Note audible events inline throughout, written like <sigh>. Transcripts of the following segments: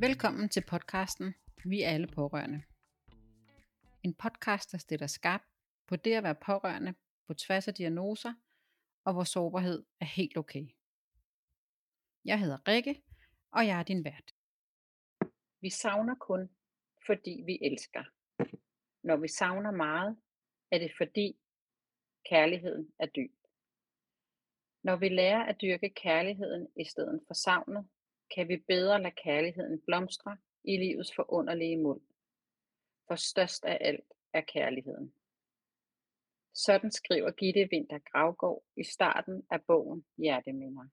Velkommen til podcasten Vi er alle pårørende. En podcast, der stiller skarp på det at være pårørende på tværs af diagnoser, og hvor sårbarhed er helt okay. Jeg hedder Rikke, og jeg er din vært. Vi savner kun, fordi vi elsker. Når vi savner meget, er det fordi kærligheden er dyb. Når vi lærer at dyrke kærligheden i stedet for savnet, kan vi bedre lade kærligheden blomstre i livets forunderlige mund. For størst af alt er kærligheden. Sådan skriver Gitte Vinter Gravgaard i starten af bogen Hjerteminder.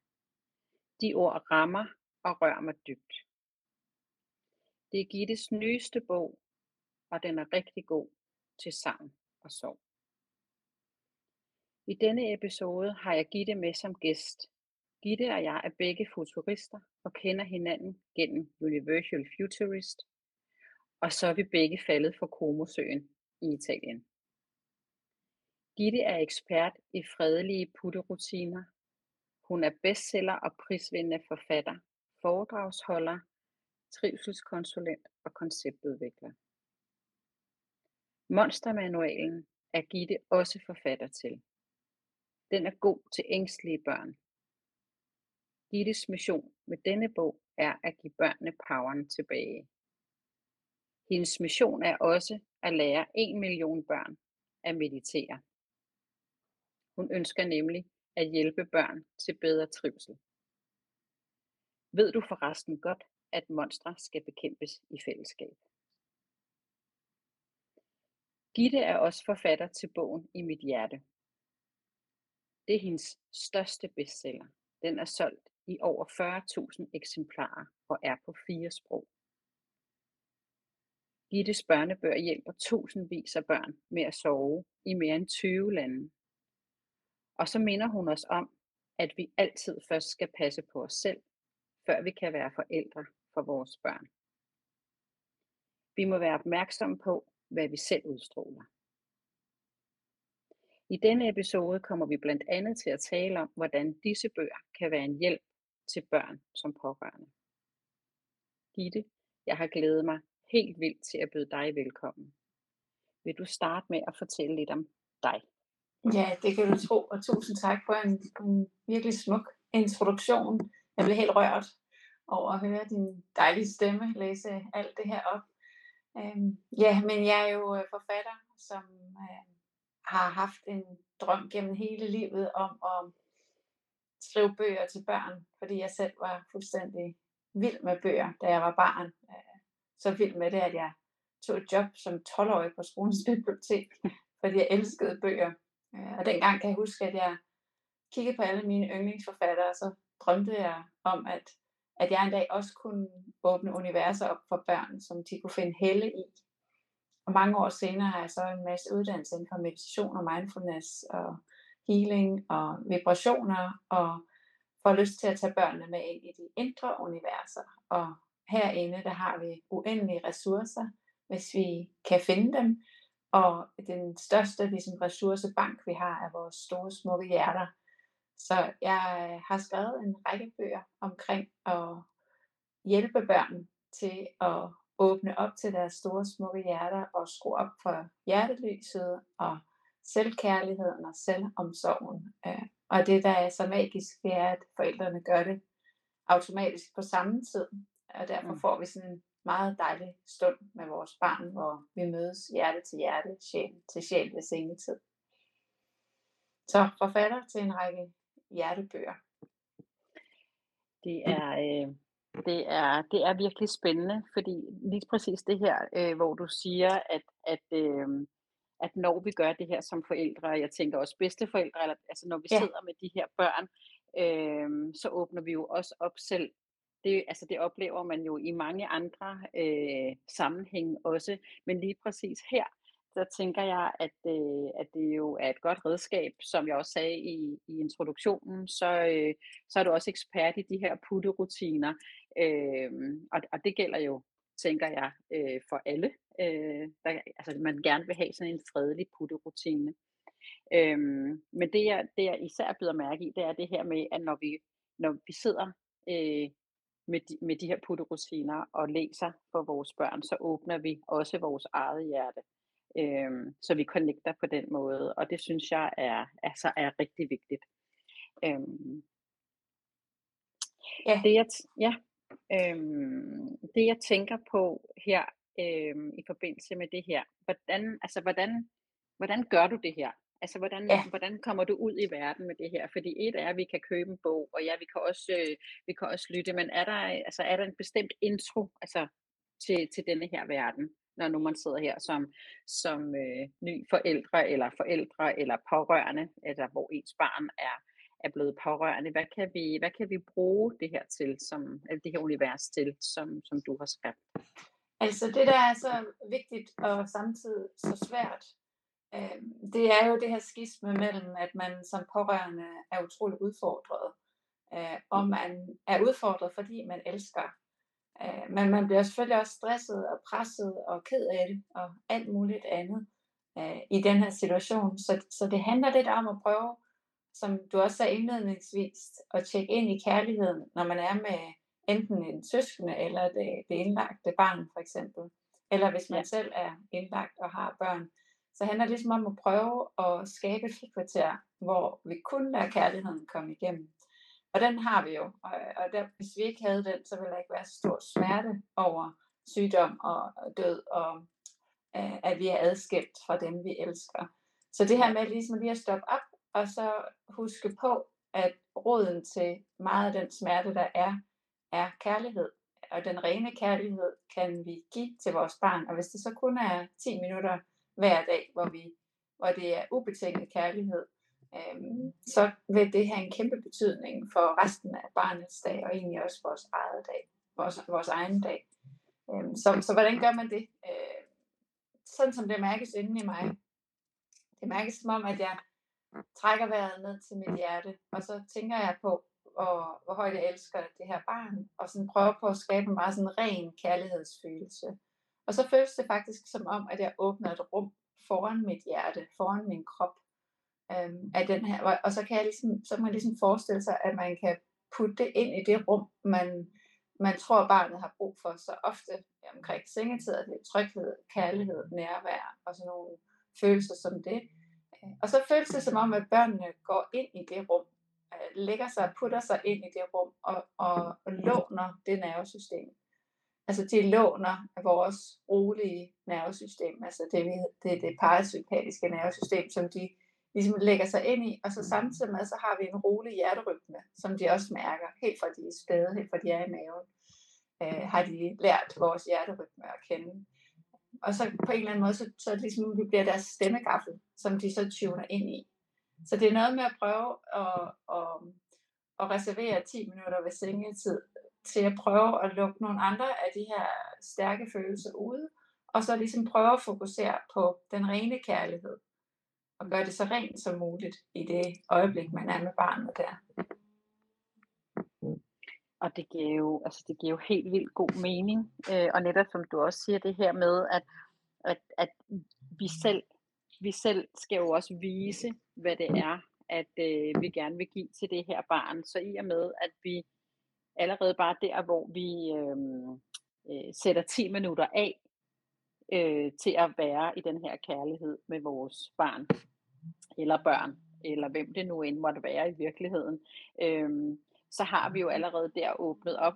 De ord rammer og rører mig dybt. Det er Gittes nyeste bog, og den er rigtig god til sang og sorg. I denne episode har jeg Gitte med som gæst. Gitte og jeg er begge futurister og kender hinanden gennem Universal Futurist, og så er vi begge faldet for Comosøen i Italien. Gitte er ekspert i fredelige putterutiner. Hun er bestseller og prisvindende forfatter, foredragsholder, trivselskonsulent og konceptudvikler. Monstermanualen er Gitte også forfatter til. Den er god til ængstlige børn. Gittes mission med denne bog er at give børnene poweren tilbage. Hendes mission er også at lære en million børn at meditere. Hun ønsker nemlig at hjælpe børn til bedre trivsel. Ved du forresten godt, at monstre skal bekæmpes i fællesskab? Gitte er også forfatter til bogen I mit hjerte. Det er hendes største bestseller. Den er solgt i over 40.000 eksemplarer og er på fire sprog. Gittes børnebøger hjælper tusindvis af børn med at sove i mere end 20 lande. Og så minder hun os om, at vi altid først skal passe på os selv, før vi kan være forældre for vores børn. Vi må være opmærksomme på, hvad vi selv udstråler. I denne episode kommer vi blandt andet til at tale om, hvordan disse bøger kan være en hjælp til børn som pårørende. Gitte, jeg har glædet mig helt vildt til at byde dig velkommen. Vil du starte med at fortælle lidt om dig? Ja, det kan du tro, og tusind tak for en, en virkelig smuk introduktion. Jeg blev helt rørt over at høre din dejlige stemme læse alt det her op. Øhm, ja, men jeg er jo øh, forfatter, som øh, har haft en drøm gennem hele livet om at skrive bøger til børn, fordi jeg selv var fuldstændig vild med bøger, da jeg var barn. Øh, så vild med det, at jeg tog et job som 12-årig på skolens bibliotek, fordi jeg elskede bøger. Øh, og dengang kan jeg huske, at jeg kiggede på alle mine yndlingsforfattere, og så drømte jeg om, at, at jeg en dag også kunne åbne universer op for børn, som de kunne finde helle i. Og mange år senere har jeg så en masse uddannelse inden for meditation og mindfulness og healing og vibrationer, og får lyst til at tage børnene med ind i de indre universer. Og herinde, der har vi uendelige ressourcer, hvis vi kan finde dem. Og den største ligesom, ressourcebank, vi har, er vores store, smukke hjerter. Så jeg øh, har skrevet en række bøger omkring at hjælpe børn til at åbne op til deres store, smukke hjerter og skrue op for hjertelyset og selvkærligheden og selvomsorgen. Øh, og det, der er så magisk, det er, at forældrene gør det automatisk på samme tid. Og derfor mm. får vi sådan en meget dejlig stund med vores barn, hvor vi mødes hjerte til hjerte, sjæl til sjæl ved sengetid. Så forfatter til en række hjertebøger. Det er, øh, det er, det er virkelig spændende, fordi lige præcis det her, øh, hvor du siger, at, at, øh, at når vi gør det her som forældre, jeg tænker også bedsteforældre, eller, altså når vi ja. sidder med de her børn, øh, så åbner vi jo også op selv. Det, altså det oplever man jo i mange andre øh, sammenhænge også, men lige præcis her, der tænker jeg, at, øh, at det jo er et godt redskab, som jeg også sagde i, i introduktionen, så, øh, så er du også ekspert i de her putterutiner, øh, og, og det gælder jo, tænker jeg, øh, for alle, øh, der, altså man gerne vil have sådan en fredelig putterutine. Øh, men det jeg, det jeg især byder mærke i, det er det her med, at når vi, når vi sidder øh, med de, med de her putterutiner og læser for vores børn, så åbner vi også vores eget hjerte. Øhm, så vi connecter på den måde, og det synes jeg er, altså er rigtig vigtigt. Øhm, ja. Det, jeg, ja, øhm, det jeg tænker på her øhm, i forbindelse med det her, hvordan, altså, hvordan, hvordan gør du det her? Altså, hvordan, ja. hvordan kommer du ud i verden med det her? Fordi et er, at vi kan købe en bog, og ja, vi kan også, øh, vi kan også lytte, men er der, altså, er der en bestemt intro altså, til, til denne her verden, når nu man sidder her som, som øh, ny forældre, eller forældre, eller pårørende, altså, hvor ens barn er, er blevet pårørende. Hvad kan vi, hvad kan vi bruge det her til, som, eller det her univers til, som, som du har skabt? Altså det, der er så vigtigt og samtidig så svært, øh, det er jo det her skisme mellem, at man som pårørende er utrolig udfordret, øh, og man er udfordret, fordi man elsker. Øh, men man bliver selvfølgelig også stresset og presset og ked af det, og alt muligt andet øh, i den her situation. Så, så det handler lidt om at prøve, som du også sagde indledningsvis, at tjekke ind i kærligheden, når man er med enten en søskende eller det, det indlagte barn for eksempel. Eller hvis man ja. selv er indlagt og har børn. Så handler det ligesom om at prøve at skabe et frikvarter, hvor vi kun lader kærligheden komme igennem. Og den har vi jo. Og, og der, hvis vi ikke havde den, så ville der ikke være så stor smerte over sygdom og, død, og uh, at vi er adskilt fra dem, vi elsker. Så det her med ligesom lige at stoppe op, og så huske på, at roden til meget af den smerte, der er, er kærlighed. Og den rene kærlighed kan vi give til vores barn. Og hvis det så kun er 10 minutter hver dag, hvor, vi, hvor det er ubetinget kærlighed, øhm, så vil det have en kæmpe betydning for resten af barnets dag, og egentlig også vores eget dag, vores, vores egen dag. Øhm, så, så hvordan gør man det? Øh, sådan som det mærkes inde i mig. Det mærkes som om, at jeg trækker vejret ned til mit hjerte, og så tænker jeg på, hvor, hvor højt jeg elsker det her barn, og sådan prøver på at skabe en meget sådan ren kærlighedsfølelse. Og så føles det faktisk som om, at jeg åbner et rum foran mit hjerte, foran min krop. Øhm, af den her, og så kan, jeg ligesom, så kan man ligesom forestille sig, at man kan putte det ind i det rum, man, man tror, barnet har brug for. Så ofte omkring sengetid er det tryghed, kærlighed, nærvær og sådan nogle følelser som det. Og så føles det som om, at børnene går ind i det rum, øh, lægger sig og putter sig ind i det rum og, og, og låner det nervesystem. Altså de låner vores rolige nervesystem, altså det, det, det parasympatiske nervesystem, som de ligesom lægger sig ind i, og så samtidig med, så har vi en rolig hjerterytme, som de også mærker, helt fra de er spæde, helt fra de er i maven, øh, har de lært vores hjerterytme at kende. Og så på en eller anden måde, så, så ligesom, det bliver deres stemmegaffel, som de så tuner ind i. Så det er noget med at prøve at, at, at reservere 10 minutter ved sengetid til at prøve at lukke nogle andre af de her stærke følelser ude, og så ligesom prøve at fokusere på den rene kærlighed, og gøre det så rent som muligt i det øjeblik, man er med barnet der. Og det giver jo, altså det giver jo helt vildt god mening. Øh, og netop som du også siger det her med, at, at, at vi, selv, vi selv skal jo også vise, hvad det er, at øh, vi gerne vil give til det her barn. Så i og med, at vi allerede bare der, hvor vi øh, øh, sætter 10 minutter af øh, til at være i den her kærlighed med vores barn, eller børn, eller hvem det nu end måtte være i virkeligheden, øh, så har vi jo allerede der åbnet op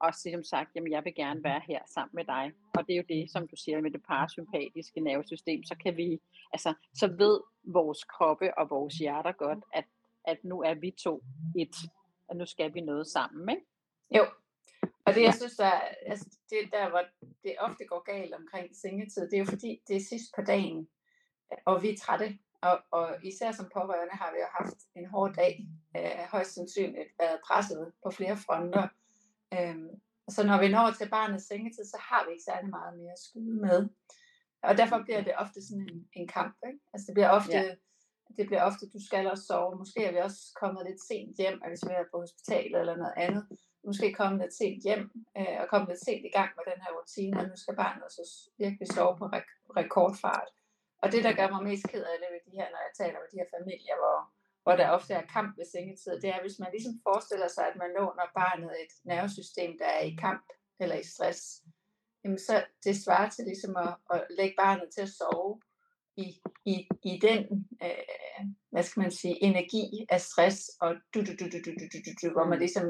og som sagt, jamen jeg vil gerne være her sammen med dig. Og det er jo det, som du siger med det parasympatiske nervesystem, så kan vi, altså, så ved vores kroppe og vores hjerter godt, at, at nu er vi to et, og nu skal vi noget sammen, ikke? Jo, og det jeg synes, der, altså, det der, hvor det ofte går galt omkring sengetid, det er jo fordi, det er sidst på dagen, og vi er trætte. Og, og især som pårørende har vi jo haft en hård dag, øh, højst sandsynligt været presset på flere fronter. Øhm, så når vi når til barnets sengetid, så har vi ikke særlig meget mere at skyde med. Og derfor bliver det ofte sådan en, en kamp. Ikke? Altså det bliver ofte, ja. det bliver ofte, du skal også sove. Måske er vi også kommet lidt sent hjem, hvis vi er på hospitalet eller noget andet. Måske kommet lidt sent hjem øh, og kommet lidt sent i gang med den her rutine, og nu skal barnet så virkelig sove på rek- rekordfart. Og det, der gør mig mest ked af det ved de her, når jeg taler med de her familier, hvor, hvor der ofte er kamp ved sengetid, det er, hvis man ligesom forestiller sig, at man låner barnet et nervesystem, der er i kamp eller i stress, jamen så det svarer til ligesom at, at lægge barnet til at sove i, i, i den, øh, hvad skal man sige, energi af stress, og du, du, du, du, du, du, du, du, hvor man ligesom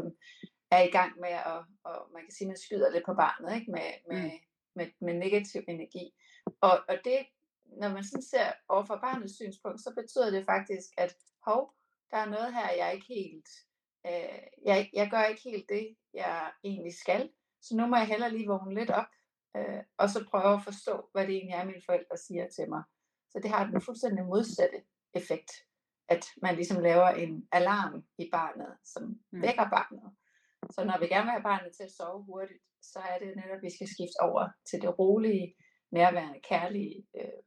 er i gang med at, og man kan sige, man skyder lidt på barnet, ikke? Med, med, mm. med, med negativ energi. Og, og det, når man sådan ser over fra barnets synspunkt, så betyder det faktisk, at hov, der er noget her, jeg ikke helt, øh, jeg, jeg gør ikke helt det, jeg egentlig skal, så nu må jeg heller lige vågne lidt op, øh, og så prøve at forstå, hvad det egentlig er, mine forældre siger til mig. Så det har den fuldstændig modsatte effekt, at man ligesom laver en alarm i barnet, som mm. vækker barnet. Så når vi gerne vil have barnet til at sove hurtigt, så er det netop, at vi skal skifte over til det rolige, nærværende, kærlige øh,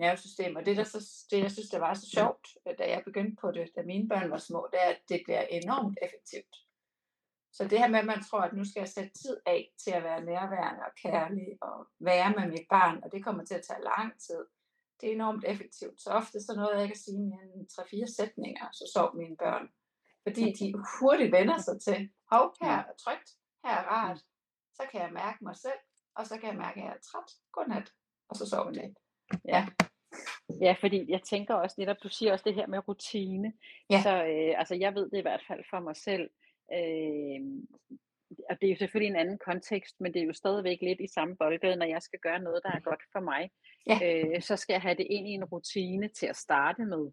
nervesystem. Og det, der så, det, jeg synes, der var så sjovt, øh, da jeg begyndte på det, da mine børn var små, det er, at det bliver enormt effektivt. Så det her med, at man tror, at nu skal jeg sætte tid af til at være nærværende og kærlig og være med mit barn, og det kommer til at tage lang tid, det er enormt effektivt. Så ofte så noget jeg at sige mere end 3-4 sætninger, så sov mine børn. Fordi de hurtigt vender sig til, hov, her er trygt, her er rart, så kan jeg mærke mig selv, og så kan jeg mærke, at jeg er træt. Godnat. Og så sover vi Ja. Ja, fordi jeg tænker også netop, du siger også det her med rutine. Ja. Så øh, altså, jeg ved det i hvert fald for mig selv. Øh, og det er jo selvfølgelig en anden kontekst, men det er jo stadigvæk lidt i samme boldgade, når jeg skal gøre noget, der er godt for mig. Ja. Øh, så skal jeg have det ind i en rutine til at starte med,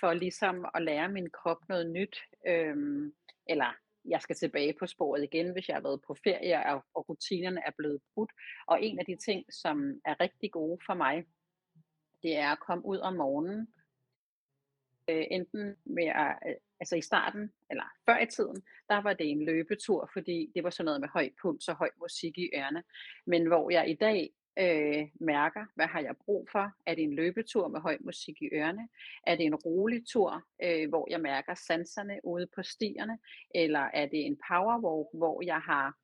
for ligesom at lære min krop noget nyt. Øh, eller jeg skal tilbage på sporet igen, hvis jeg har været på ferie, og, og rutinerne er blevet brudt. Og en af de ting, som er rigtig gode for mig, det er at komme ud om morgenen, øh, enten med at, øh, altså i starten, eller før i tiden, der var det en løbetur, fordi det var sådan noget med høj puls og høj musik i ørerne. Men hvor jeg i dag øh, mærker, hvad har jeg brug for? Er det en løbetur med høj musik i ørerne? Er det en rolig tur, øh, hvor jeg mærker sanserne ude på stierne? Eller er det en powerwalk, hvor jeg har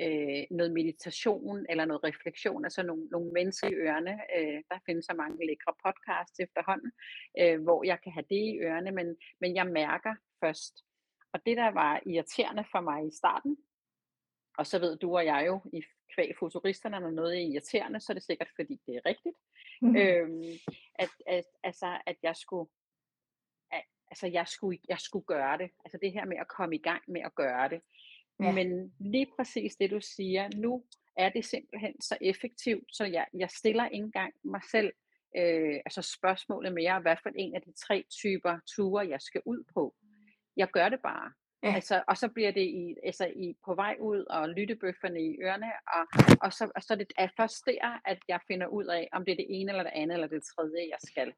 øh, noget meditation eller noget refleksion, altså nogle, nogle mennesker i ørerne. Øh, der findes så mange lækre podcasts efterhånden, øh, hvor jeg kan have det i ørerne, men, men jeg mærker først. Og det, der var irriterende for mig i starten, og så ved du og jeg jo i kvæg futuristerne, når noget er irriterende, så er det sikkert, fordi det er rigtigt. Mm. Øhm, at, at, altså, at jeg skulle at, altså jeg skulle, jeg skulle gøre det. Altså det her med at komme i gang med at gøre det. Ja. Men lige præcis det du siger, nu er det simpelthen så effektivt, så jeg, jeg stiller ikke engang mig selv øh, altså spørgsmålet mere, hvad for en af de tre typer ture, jeg skal ud på. Jeg gør det bare. Ja. Altså, og så bliver det i, altså i, på vej ud og lyttebøfferne i ørerne, og, og, så, og så er det er først der, at jeg finder ud af, om det er det ene eller det andet eller det tredje, jeg skal.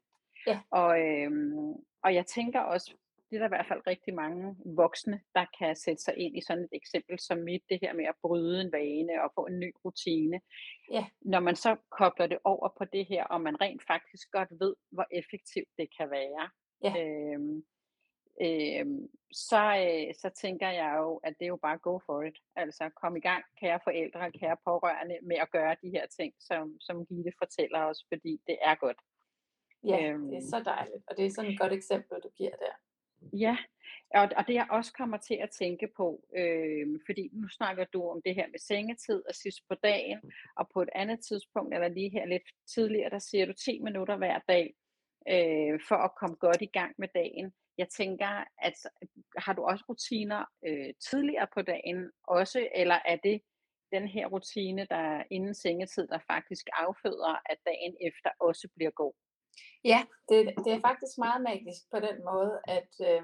Ja. Og, øhm, og jeg tænker også, det er der i hvert fald rigtig mange voksne, der kan sætte sig ind i sådan et eksempel som mit, det her med at bryde en vane og få en ny rutine. Ja. Når man så kobler det over på det her, og man rent faktisk godt ved, hvor effektivt det kan være, ja. øhm, øhm, så, øh, så tænker jeg jo, at det er jo bare go for it. Altså kom i gang, kære forældre og kære pårørende, med at gøre de her ting, som, som Gitte fortæller os, fordi det er godt. Ja, øhm, det er så dejligt, og det er sådan et godt eksempel, du giver der. Ja, og, og det jeg også kommer til at tænke på, øh, fordi nu snakker du om det her med sengetid og sidst på dagen, og på et andet tidspunkt, eller lige her lidt tidligere, der siger du 10 minutter hver dag, øh, for at komme godt i gang med dagen. Jeg tænker, at har du også rutiner øh, tidligere på dagen også, eller er det den her rutine, der er inden sengetid, der faktisk afføder, at dagen efter også bliver god? Ja, det, det er faktisk meget magisk på den måde, at øh,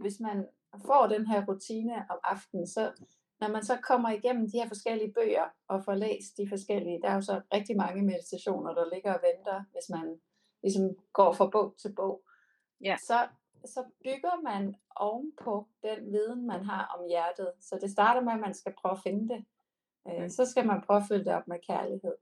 hvis man får den her rutine om aftenen, så når man så kommer igennem de her forskellige bøger og får læst de forskellige, der er jo så rigtig mange meditationer, der ligger og venter, hvis man ligesom går fra bog til bog, ja. så, så bygger man ovenpå den viden, man har om hjertet. Så det starter med, at man skal prøve at finde det. Øh, så skal man prøve at følge det op med kærlighed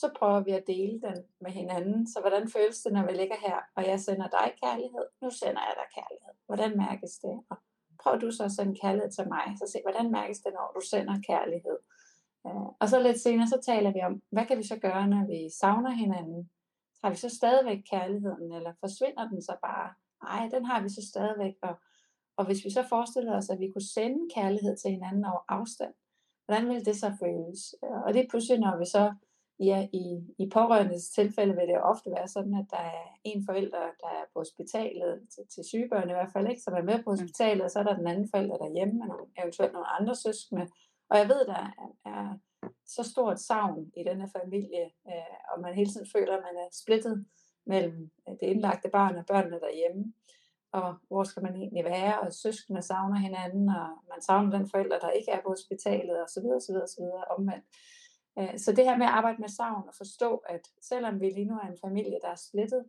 så prøver vi at dele den med hinanden. Så hvordan føles det, når vi ligger her, og jeg sender dig kærlighed? Nu sender jeg dig kærlighed. Hvordan mærkes det? Og prøv du så at sende kærlighed til mig, så se, hvordan mærkes det, når du sender kærlighed? Øh, og så lidt senere, så taler vi om, hvad kan vi så gøre, når vi savner hinanden? Har vi så stadigvæk kærligheden, eller forsvinder den så bare Nej, den har vi så stadigvæk. Og, og hvis vi så forestiller os, at vi kunne sende kærlighed til hinanden over afstand, hvordan ville det så føles? Øh, og det er pludselig, når vi så ja, i, i pårørendes tilfælde vil det ofte være sådan, at der er en forælder, der er på hospitalet, til, til sygebørn i hvert fald, ikke, som er med på mm. hospitalet, og så er der den anden forælder derhjemme, med nogle, eventuelt nogle andre søskende. Og jeg ved, der er, er så stort savn i denne familie, øh, og man hele tiden føler, at man er splittet mellem øh, det indlagte barn og børnene derhjemme. Og hvor skal man egentlig være, og søskende savner hinanden, og man savner den forælder, der ikke er på hospitalet, og så videre, så videre, så videre, omvendt. Øh, så det her med at arbejde med savn og forstå, at selvom vi lige nu er en familie, der er splittet,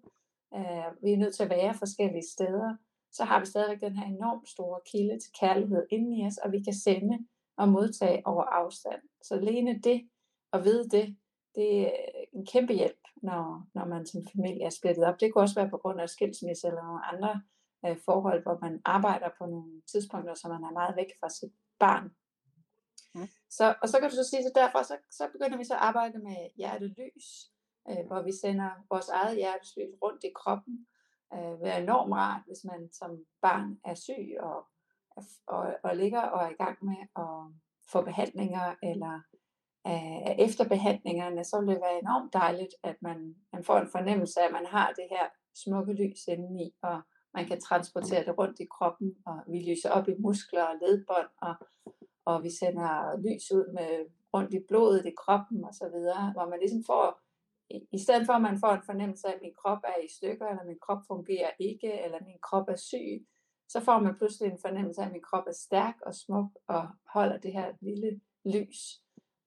øh, vi er nødt til at være forskellige steder, så har vi stadigvæk den her enormt store kilde til kærlighed inde i os, og vi kan sende og modtage over afstand. Så alene det, at vide det, det er en kæmpe hjælp, når, når man som familie er splittet op. Det kunne også være på grund af skilsmisse eller nogle andre øh, forhold, hvor man arbejder på nogle tidspunkter, så man er meget væk fra sit barn. Mm. Så, og så kan du så sige, så derfor så, så begynder vi så at arbejde med hjertelys, øh, hvor vi sender vores eget hjertelys rundt i kroppen. Øh, det er enormt rart, hvis man som barn er syg og, og, og ligger og er i gang med at få behandlinger eller øh, efter behandlingerne, så vil det være enormt dejligt, at man, man får en fornemmelse af, at man har det her smukke lys indeni, og man kan transportere det rundt i kroppen, og vi lyser op i muskler og ledbånd, og, og vi sender lys ud med rundt i blodet i kroppen og så videre, hvor man ligesom får, i stedet for at man får en fornemmelse af, at min krop er i stykker, eller min krop fungerer ikke, eller min krop er syg, så får man pludselig en fornemmelse af, at min krop er stærk og smuk, og holder det her lille lys.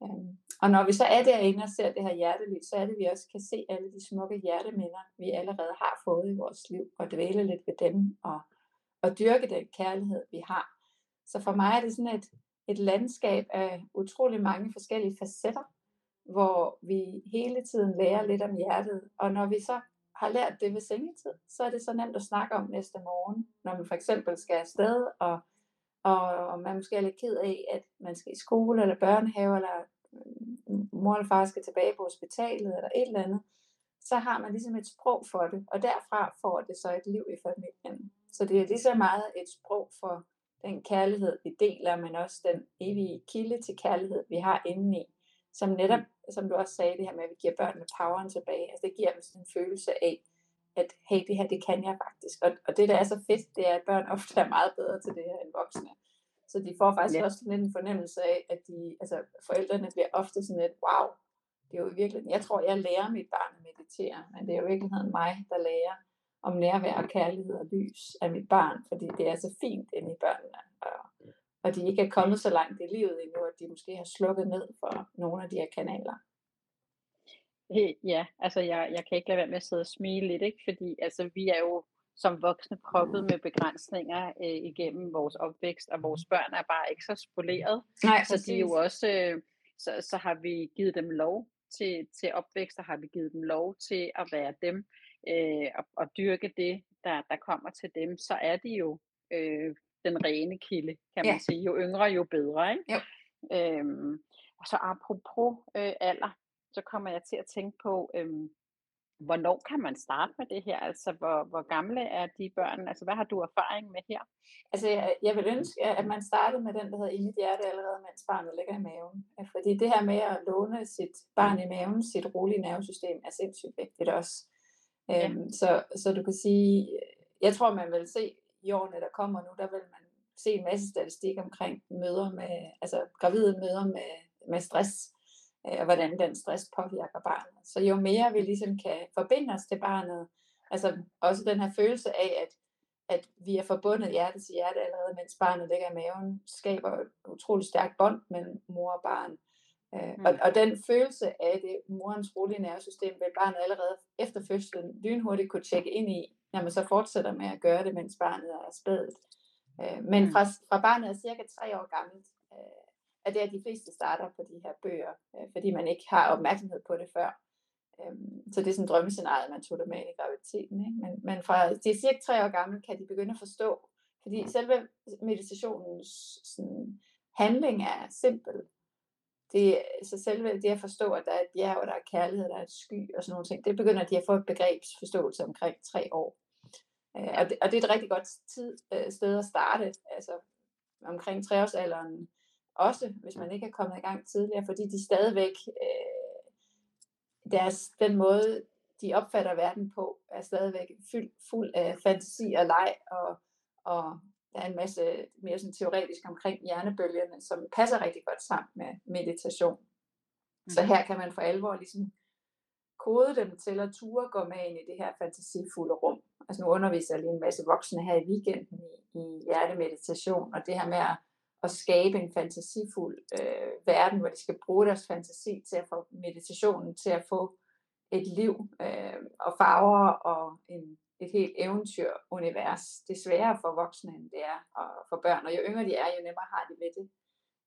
Øhm, og når vi så er derinde og ser det her hjertelys, så er det, at vi også kan se alle de smukke hjerteminder, vi allerede har fået i vores liv, og dvæle lidt ved dem, og, og dyrke den kærlighed, vi har. Så for mig er det sådan et, et landskab af utrolig mange forskellige facetter, hvor vi hele tiden lærer lidt om hjertet. Og når vi så har lært det ved sengetid, så er det så nemt at snakke om næste morgen, når man for eksempel skal afsted, og, og man måske er lidt ked af, at man skal i skole eller børnehave, eller mm, mor eller far skal tilbage på hospitalet, eller et eller andet, så har man ligesom et sprog for det, og derfra får det så et liv i familien. Så det er lige så meget et sprog for den kærlighed, vi deler, men også den evige kilde til kærlighed, vi har indeni, som netop, som du også sagde, det her med, at vi giver børnene poweren tilbage, altså det giver dem sådan en følelse af, at hey, det her, det kan jeg faktisk. Og, og det, der er så fedt, det er, at børn <laughs> ofte er meget bedre til det her end voksne. Så de får faktisk ja. også lidt en fornemmelse af, at de, altså forældrene bliver ofte sådan lidt, wow, det er jo virkelig, jeg tror, jeg lærer mit barn at meditere, men det er jo i virkeligheden mig, der lærer om nærvær og kærlighed og lys af mit barn, fordi det er så fint inde i børnene, og, og de ikke er kommet så langt i livet endnu, at de måske har slukket ned for nogle af de her kanaler. Ja, altså jeg, jeg kan ikke lade være med at sidde og smile lidt, ikke? fordi altså, vi er jo som voksne proppet med begrænsninger øh, igennem vores opvækst, og vores børn er bare ikke så spoleret. Nej, så de er jo også, øh, så, så har vi givet dem lov til, til opvækst, og har vi givet dem lov til at være dem, øh, og, og dyrke det, der, der kommer til dem, så er de jo øh, den rene kilde, kan man ja. sige. Jo yngre, jo bedre. Ikke? Jo. Øhm, og så apropos øh, alder, så kommer jeg til at tænke på, øh, hvornår kan man starte med det her? Altså, hvor, hvor gamle er de børn? Altså, hvad har du erfaring med her? Altså, jeg, jeg vil ønske, at man startede med den, der hedder i mit hjerte allerede, mens barnet ligger i maven. Fordi det her med at låne sit barn i maven, sit rolige nervesystem, er sindssygt vigtigt også. Ja. Øhm, så, så du kan sige, jeg tror, man vil se i årene, der kommer nu, der vil man se en masse statistik omkring møder med, altså gravide møder med, med stress, øh, og hvordan den stress påvirker barnet. Så jo mere vi ligesom kan forbinde os til barnet, altså også den her følelse af, at, at vi er forbundet hjerte til hjerte allerede, mens barnet ligger i maven, skaber et utroligt stærkt bånd mellem mor og barn. Øh, mm. og, og den følelse af det, morens rolige nervesystem, vil barnet allerede efter fødslen lynhurtigt kunne tjekke ind i, når man så fortsætter med at gøre det, mens barnet er spædet. Øh, men mm. fra, fra barnet er cirka tre år gammelt, øh, er det, at de fleste starter på de her bøger, øh, fordi man ikke har opmærksomhed på det før. Øh, så det er sådan en drømmescenarie, man tog det med i graviditeten. Ikke? Men, men fra de er cirka tre år gammel, kan de begynde at forstå, fordi selve meditationens sådan, handling er simpel det, så selve det at forstå, at der er et bjerg, der er kærlighed, der er et sky og sådan nogle ting, det begynder de at få et begrebsforståelse omkring tre år. Øh, og, det, og det er et rigtig godt tid, øh, sted at starte, altså omkring treårsalderen, også hvis man ikke er kommet i gang tidligere, fordi de stadigvæk, øh, deres, den måde, de opfatter verden på, er stadigvæk fuld, fuld af fantasi og leg, og, og der er en masse mere sådan teoretisk omkring hjernebølgerne, som passer rigtig godt sammen med meditation. Mm. Så her kan man for alvor ligesom kode dem til at ture gå med ind i det her fantasifulde rum. Altså nu underviser jeg lige en masse voksne her i weekenden i, i hjertemeditation, og det her med at, at skabe en fantasifuld øh, verden, hvor de skal bruge deres fantasi til at få meditationen til at få et liv øh, og farver og en, et helt eventyrunivers. Det er sværere for voksne, end det er for børn. Og jo yngre de er, jo nemmere har de ved det.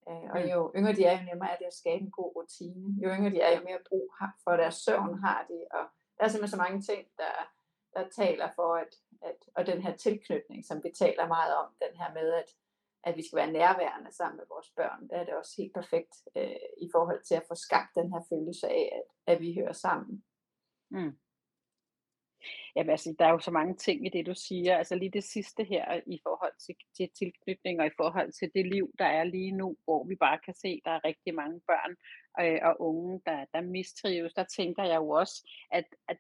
Øh, og mm. jo yngre de er, jo nemmere er det at skabe en god rutine. Jo yngre de er, jo mere brug for deres søvn har de. Og der er simpelthen så mange ting, der, der taler for, at, at, og den her tilknytning, som vi taler meget om, den her med, at, at vi skal være nærværende sammen med vores børn, der er det også helt perfekt øh, i forhold til at få skabt den her følelse af, at, at vi hører sammen. Mm. Jamen altså, der er jo så mange ting i det, du siger. Altså lige det sidste her i forhold til, til tilknytning og i forhold til det liv, der er lige nu, hvor vi bare kan se, at der er rigtig mange børn øh, og unge, der, der mistrives. Der tænker jeg jo også, at, at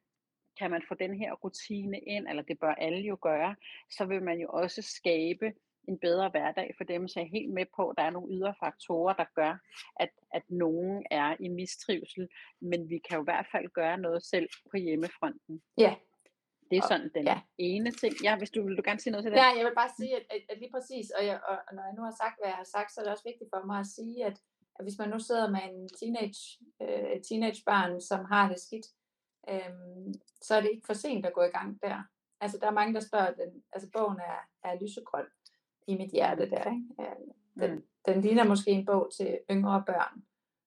kan man få den her rutine ind, eller det bør alle jo gøre, så vil man jo også skabe en bedre hverdag for dem, så jeg er helt med på, at der er nogle ydre faktorer, der gør, at, at nogen er i mistrivsel, men vi kan jo i hvert fald gøre noget selv på hjemmefronten. Ja. Det er sådan den ja. ene ting. Ja, hvis du vil du gerne sige noget til det? Ja, jeg vil bare sige, at, at, at lige præcis, og, jeg, og når jeg nu har sagt, hvad jeg har sagt, så er det også vigtigt for mig at sige, at, at hvis man nu sidder med en teenage, øh, teenagebarn, som har det skidt, øh, så er det ikke for sent at gå i gang der. Altså, der er mange, der spørger, den, altså bogen er, er lysegrøn i mit hjerte der. Ikke? Den, mm. den ligner måske en bog til yngre børn.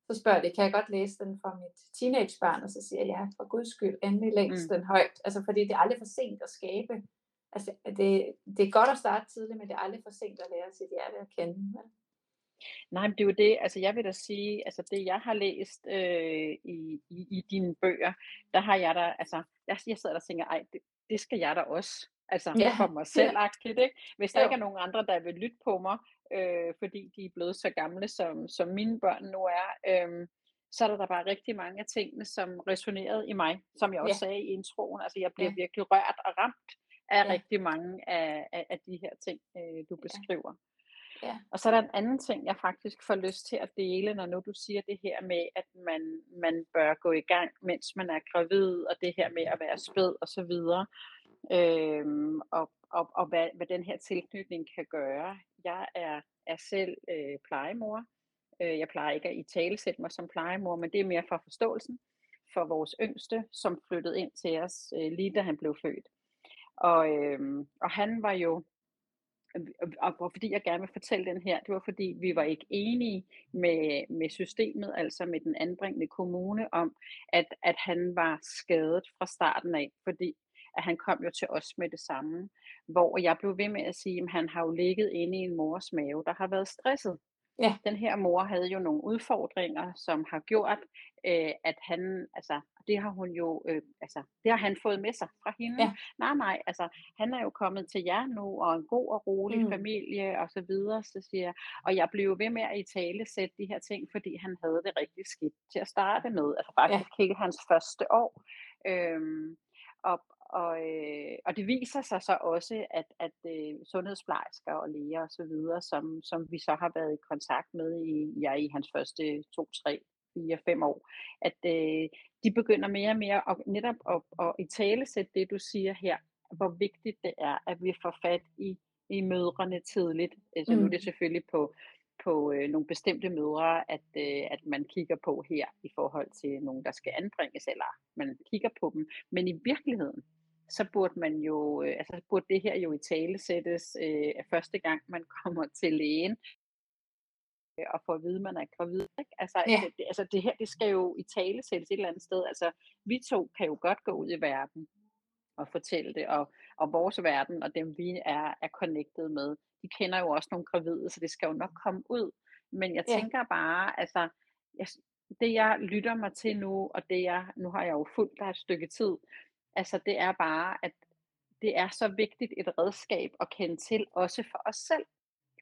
Så spørger de, kan jeg godt læse den for mit teenagebarn? Og så siger jeg, ja, for guds skyld, endelig læs mm. den højt. Altså, fordi det er aldrig for sent at skabe. Altså, det, det er godt at starte tidligt, men det er aldrig for sent at lære sit hjerte at kende. Ja? Nej, men det er jo det, altså jeg vil da sige, altså det jeg har læst øh, i, i, i dine bøger, der har jeg da, altså jeg, jeg sidder der og tænker, ej, det, det skal jeg da også. Altså ja. for mig selv ikke? Hvis der jo. ikke er nogen andre, der vil lytte på mig, øh, fordi de er blevet så gamle, som, som mine børn nu er, øh, så er der, der bare rigtig mange af tingene, som resonerede i mig, som jeg også ja. sagde i introen. Altså jeg bliver ja. virkelig rørt og ramt af ja. rigtig mange af, af, af de her ting, øh, du beskriver. Ja. Ja. Og så er der en anden ting, jeg faktisk får lyst til at dele, når nu du siger det her med, at man, man bør gå i gang, mens man er gravid, og det her med at være spæd og så videre øhm, og, og, og hvad, hvad den her tilknytning kan gøre. Jeg er, er selv øh, plejemor. Øh, jeg plejer ikke at i tale sætte mig som plejemor, men det er mere for forståelsen for vores yngste, som flyttede ind til os øh, lige da han blev født. Og, øh, og han var jo, og, og fordi jeg gerne vil fortælle den her, det var fordi vi var ikke enige med, med systemet, altså med den anbringende kommune, om at, at han var skadet fra starten af, fordi at han kom jo til os med det samme. Hvor jeg blev ved med at sige, at han har jo ligget inde i en mors mave, der har været stresset. Ja. Den her mor havde jo nogle udfordringer, som har gjort, øh, at han, altså, det har hun jo, øh, altså, det har han fået med sig fra hende. Ja. Nej, nej, altså, han er jo kommet til jer nu, og en god og rolig mm. familie, og så videre, så siger jeg, og jeg blev ved med at i tale sætte de her ting, fordi han havde det rigtig skidt til at starte med, altså faktisk ja. hele hans første år. Øhm, og, og, øh, og det viser sig så også, at, at øh, sundhedsplejersker og læger og så videre, som, som vi så har været i kontakt med i, ja, i hans første to, tre, fire, fem år, at øh, de begynder mere og mere at, netop at, at i tale sætte det, du siger her, hvor vigtigt det er, at vi får fat i, i mødrene tidligt. Altså mm. nu er det selvfølgelig på, på øh, nogle bestemte mødre, at, øh, at man kigger på her i forhold til nogen, der skal anbringes, eller man kigger på dem. Men i virkeligheden, så burde man jo, øh, altså burde det her jo i tale sættes øh, første gang, man <laughs> kommer til lægen øh, og får at vide, man er gravid. Ikke? Altså, ja. det, altså det her, det skal jo i tale sættes et eller andet sted. Altså vi to kan jo godt gå ud i verden og fortælle det, og, og vores verden og dem vi er, er connected med, de kender jo også nogle gravide, så det skal jo nok komme ud. Men jeg ja. tænker bare, altså, jeg, det jeg lytter mig til nu, og det jeg, nu har jeg jo fulgt der et stykke tid, Altså det er bare, at det er så vigtigt et redskab at kende til, også for os selv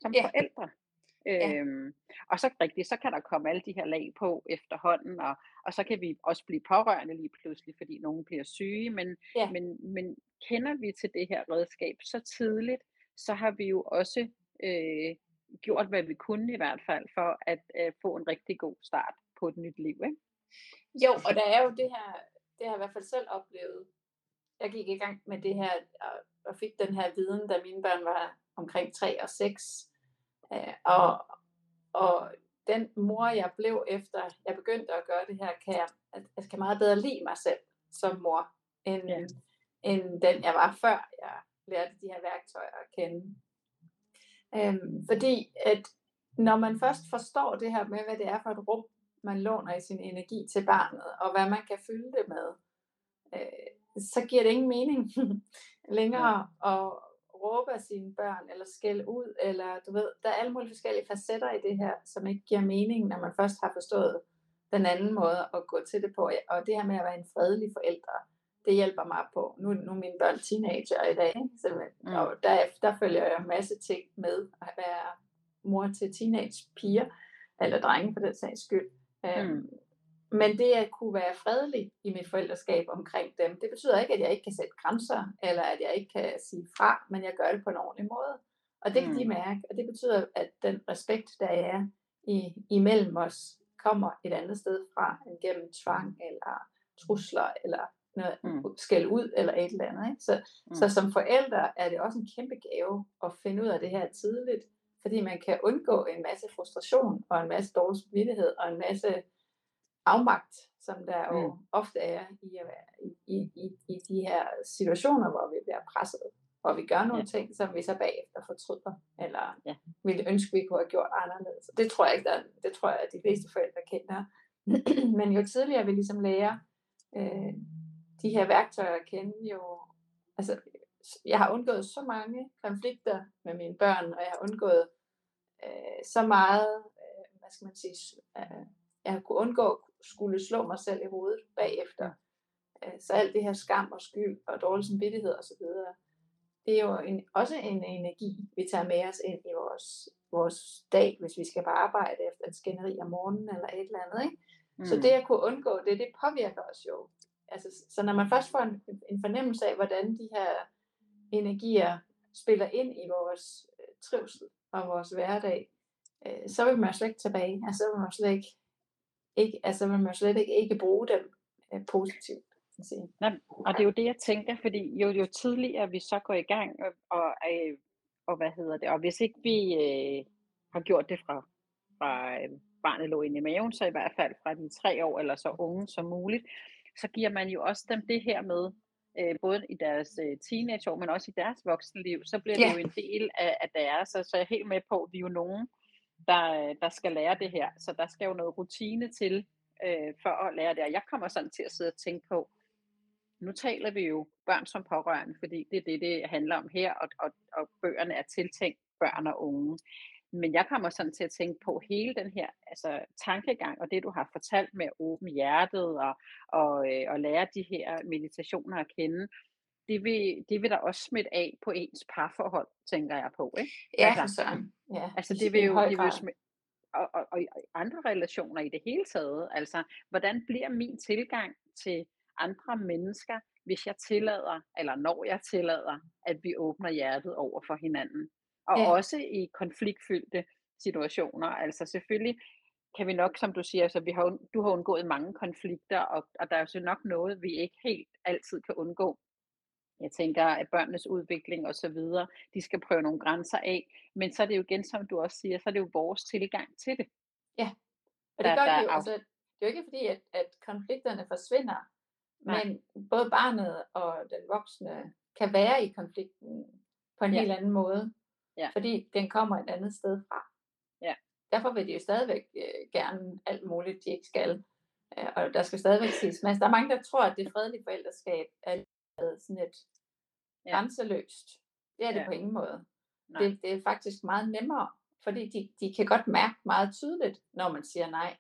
som Ja. forældre. Ja. Øhm, og så rigtigt, så kan der komme alle de her lag på efterhånden, og, og så kan vi også blive pårørende lige pludselig, fordi nogen bliver syge, men, Ja. men, men kender vi til det her redskab så tidligt, så har vi jo også øh, gjort, hvad vi kunne i hvert fald, for at øh, få en rigtig god start på et nyt liv. Ikke? Jo, og der er jo det her, det har jeg i hvert fald selv oplevet. Jeg gik i gang med det her, og, og fik den her viden, da mine børn var omkring 3 og 6. Øh, og, og den mor, jeg blev efter, jeg begyndte at gøre det her, kan jeg, at jeg skal meget bedre lide mig selv som mor, end, ja. end den jeg var før jeg lærte de her værktøjer at kende. Øhm, fordi at når man først forstår det her med, hvad det er for et rum, man låner i sin energi til barnet, og hvad man kan fylde det med, øh, så giver det ingen mening <laughs> længere at råbe af sine børn, eller skælde ud, eller du ved, der er alle mulige forskellige facetter i det her, som ikke giver mening, når man først har forstået den anden måde at gå til det på. Og det her med at være en fredelig forælder, det hjælper mig på. Nu, nu er mine børn teenager i dag, så, Mm. og der, der følger jeg en masse ting med at være mor til teenage piger, eller drenge for den sags skyld. Øhm, Mm. Men det at kunne være fredelig i mit forældreskab omkring dem, det betyder ikke, at jeg ikke kan sætte grænser, eller at jeg ikke kan sige fra, men jeg gør det på en ordentlig måde. Og det kan de Mm. mærke, og det betyder, at den respekt, der er i, imellem os, kommer et andet sted fra, end gennem tvang, eller trusler, eller noget Mm. mm. skæld ud, eller et eller andet. Ikke? Så, Mm. mm. så som forældre er det også en kæmpe gave at finde ud af det her tidligt, fordi man kan undgå en masse frustration, og en masse dårlig samvittighed, og en masse afmagt, som der jo Mm. ofte er i, at være, i, i, i, de her situationer, hvor vi bliver presset, hvor vi gør nogle Ja. ting, som vi så bagefter fortryder, eller Ja. ville ønske, vi kunne have gjort anderledes. Det tror jeg ikke, der, det tror jeg, at de fleste forældre kender. <clears throat> Men jo tidligere vi ligesom lærer øh, de her værktøjer at kende, jo, altså, jeg har undgået så mange konflikter med mine børn, og jeg har undgået øh, så meget, øh, hvad skal man sige, øh, jeg har kunnet undgå skulle slå mig selv i hovedet bagefter. Øh, så alt det her skam og skyld og dårlig samvittighed osv., det er jo en, også en energi, vi tager med os ind i vores, vores dag, hvis vi skal på arbejde efter en skænderi om morgenen eller et eller andet. Ikke? Mm. Så det at kunne undgå det, det påvirker os jo. Altså, så når man først får en, en fornemmelse af, hvordan de her energier spiller ind i vores øh, trivsel og vores hverdag, øh, så vil man jo slet ikke tilbage. Altså, så vil man slet ikke, ikke, altså, man jo slet ikke, ikke bruge dem øh, positivt. Nej, og det er jo det, jeg tænker, fordi jo, jo tidligere vi så går i gang, og, og, øh, og hvad hedder det, og hvis ikke vi øh, har gjort det fra, fra øh, barnet lå inde i maven, så i hvert fald fra de tre år eller så unge som muligt, så giver man jo også dem det her med, øh, både i deres øh, teenageår, men også i deres voksenliv, så bliver det Ja. jo en del af, af deres, så, så jeg er helt med på, at vi er jo nogen, der, øh, der skal lære det her, så der skal jo noget rutine til, øh, for at lære det, og jeg kommer sådan til at sidde og tænke på, nu taler vi jo børn som pårørende, fordi det er det, det handler om her, og, og, og bøgerne er tiltænkt børn og unge. Men jeg kommer sådan til at tænke på hele den her altså, tankegang, og det du har fortalt med at åbne hjertet, og, og, øh, og lære de her meditationer at kende, det vil, det vil der også smitte af på ens parforhold, tænker jeg på. Ikke? Ja, Altså, søren. Ja, Altså det vil jo, det vil jo smitte, og, og, og andre relationer i det hele taget. Altså, hvordan bliver min tilgang til andre mennesker, hvis jeg tillader, eller når jeg tillader, at vi åbner hjertet over for hinanden. Og Ja. også i konfliktfyldte situationer. Altså selvfølgelig kan vi nok, som du siger, så vi har, du har undgået mange konflikter, og, og der er jo så nok noget, vi ikke helt altid kan undgå. Jeg tænker, at børnenes udvikling og så videre, de skal prøve nogle grænser af. Men så er det jo igen, som du også siger, så er det jo vores tilgang til det. Og det der- gør der det jo, altså, det er jo ikke fordi, at, at konflikterne forsvinder, Nej. men både barnet og den voksne kan være i konflikten på en Ja. helt anden måde, Ja. fordi den kommer et andet sted fra. Ja. Derfor vil de jo stadigvæk øh, gerne alt muligt, de ikke skal. Øh, og der skal stadigvæk siges masse. Der er mange, der tror, at det fredelige forældreskab er sådan et Ja. grænseløst. Det er det Ja. på ingen måde. Nej. Det, det er faktisk meget nemmere, fordi de, de kan godt mærke meget tydeligt, når man siger nej.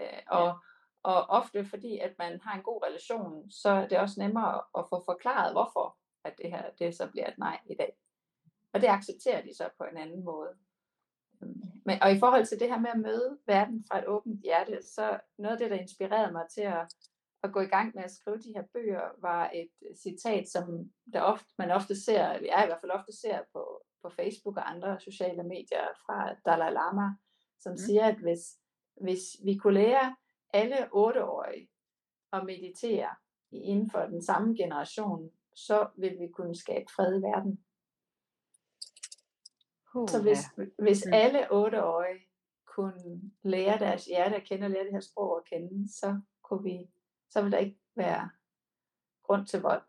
Øh, og, og ofte fordi, at man har en god relation, så er det også nemmere at få forklaret, hvorfor at det her det så bliver et nej i dag. Og det accepterer de så på en anden måde. Øhm, men, og i forhold til det her med at møde verden fra et åbent hjerte, så noget af det, der inspirerede mig til at, at gå i gang med at skrive de her bøger, var et citat, som der ofte, man ofte ser, eller jeg i hvert fald ofte ser på, på Facebook og andre sociale medier fra Dalai Lama, som mm. siger, at hvis, hvis vi kunne lære alle otteårige at meditere inden for den samme generation, så vil vi kunne skabe fred i verden. Uh, så hvis, ja. hvis mm. alle otteårige kunne lære deres hjerte at kende og lære det her sprog at kende, så, kunne vi, så vil der ikke være grund til vold,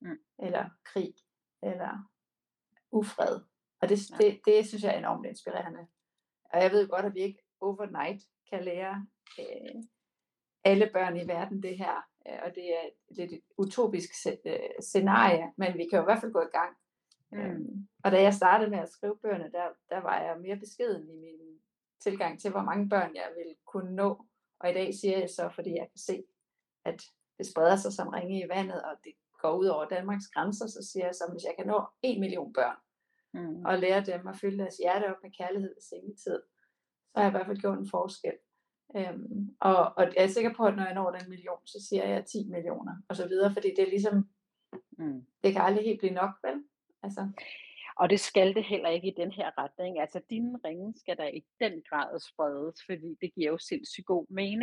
mm. eller krig, eller ufred. Og det, det, det synes jeg er enormt inspirerende. Og jeg ved godt, at vi ikke overnight kan lære øh, alle børn i verden det her. Øh, og det er lidt et utopisk øh, scenarie, men vi kan jo i hvert fald gå i gang. Mm. Øhm, og da jeg startede med at skrive bøgerne, der, der var jeg mere beskeden i min tilgang til, hvor mange børn jeg ville kunne nå. Og i dag siger jeg så, fordi jeg kan se, at det spreder sig som ringe i vandet, og det går ud over Danmarks grænser, så siger jeg så, hvis jeg kan nå en million børn, mm. og lære dem at fylde deres hjerte op med kærlighed i sengetid, så har jeg i hvert fald gjort en forskel. Øhm, og, og jeg er sikker på, at når jeg når den million, så siger jeg 10 millioner, og så videre, fordi det er ligesom, mm. det kan aldrig helt blive nok, vel? Altså. Og det skal det heller ikke i den her retning. Altså dine ringe skal der i den grad spredes, fordi det giver jo sindssygt god mening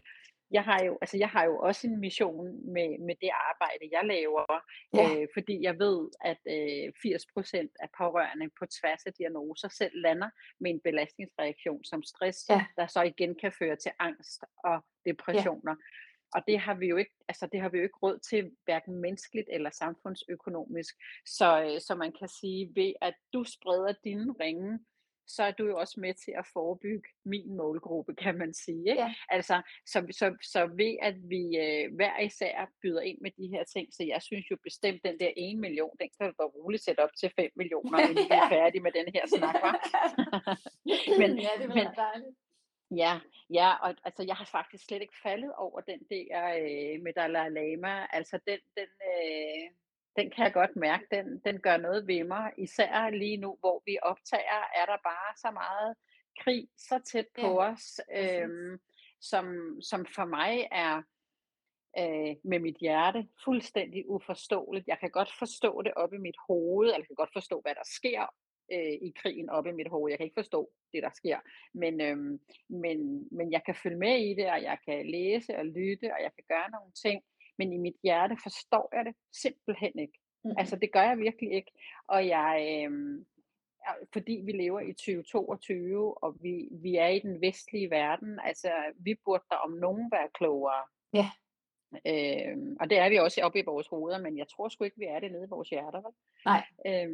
jeg har jo, altså jeg har jo også en mission med, med det arbejde, jeg laver, ja. øh, fordi jeg ved, at øh, 80% af pårørende på tværs af diagnoser selv lander med en belastningsreaktion som stress, ja. der så igen kan føre til angst og depressioner. Ja. Og det har vi jo ikke, altså det har vi jo ikke råd til, hverken menneskeligt eller samfundsøkonomisk. Så, øh, så man kan sige, ved at du spreder dine ringe, så er du jo også med til at forebygge min målgruppe, kan man sige. Ikke? Ja. Altså, så, så, så ved at vi øh, hver især byder ind med de her ting, så jeg synes jo bestemt, den der 1 million, den kan du da roligt sætte op til 5 millioner, <laughs> inden vi er færdige med den her snak, <laughs> men, ja, det men, dejligt. Ja, ja, og altså jeg har faktisk slet ikke faldet over den der øh, med Dalai Lama. Altså den, den, øh, den kan jeg godt mærke, den, den gør noget ved mig. Især lige nu, hvor vi optager, er der bare så meget krig så tæt på ja, os, øhm, som, som for mig er øh, med mit hjerte fuldstændig uforståeligt. Jeg kan godt forstå det op i mit hoved, eller jeg kan godt forstå, hvad der sker øh, i krigen op i mit hoved. Jeg kan ikke forstå det, der sker, men, øhm, men, men jeg kan følge med i det, og jeg kan læse og lytte, og jeg kan gøre nogle ting, men i mit hjerte forstår jeg det simpelthen ikke. Mm. Altså det gør jeg virkelig ikke. Og jeg, øh, fordi vi lever i 2022, og vi, vi er i den vestlige verden, altså vi burde da om nogen være klogere. Ja. Øh, og det er vi også oppe i vores hoveder, men jeg tror sgu ikke, vi er det nede i vores hjerter. Vel? Nej. Øh,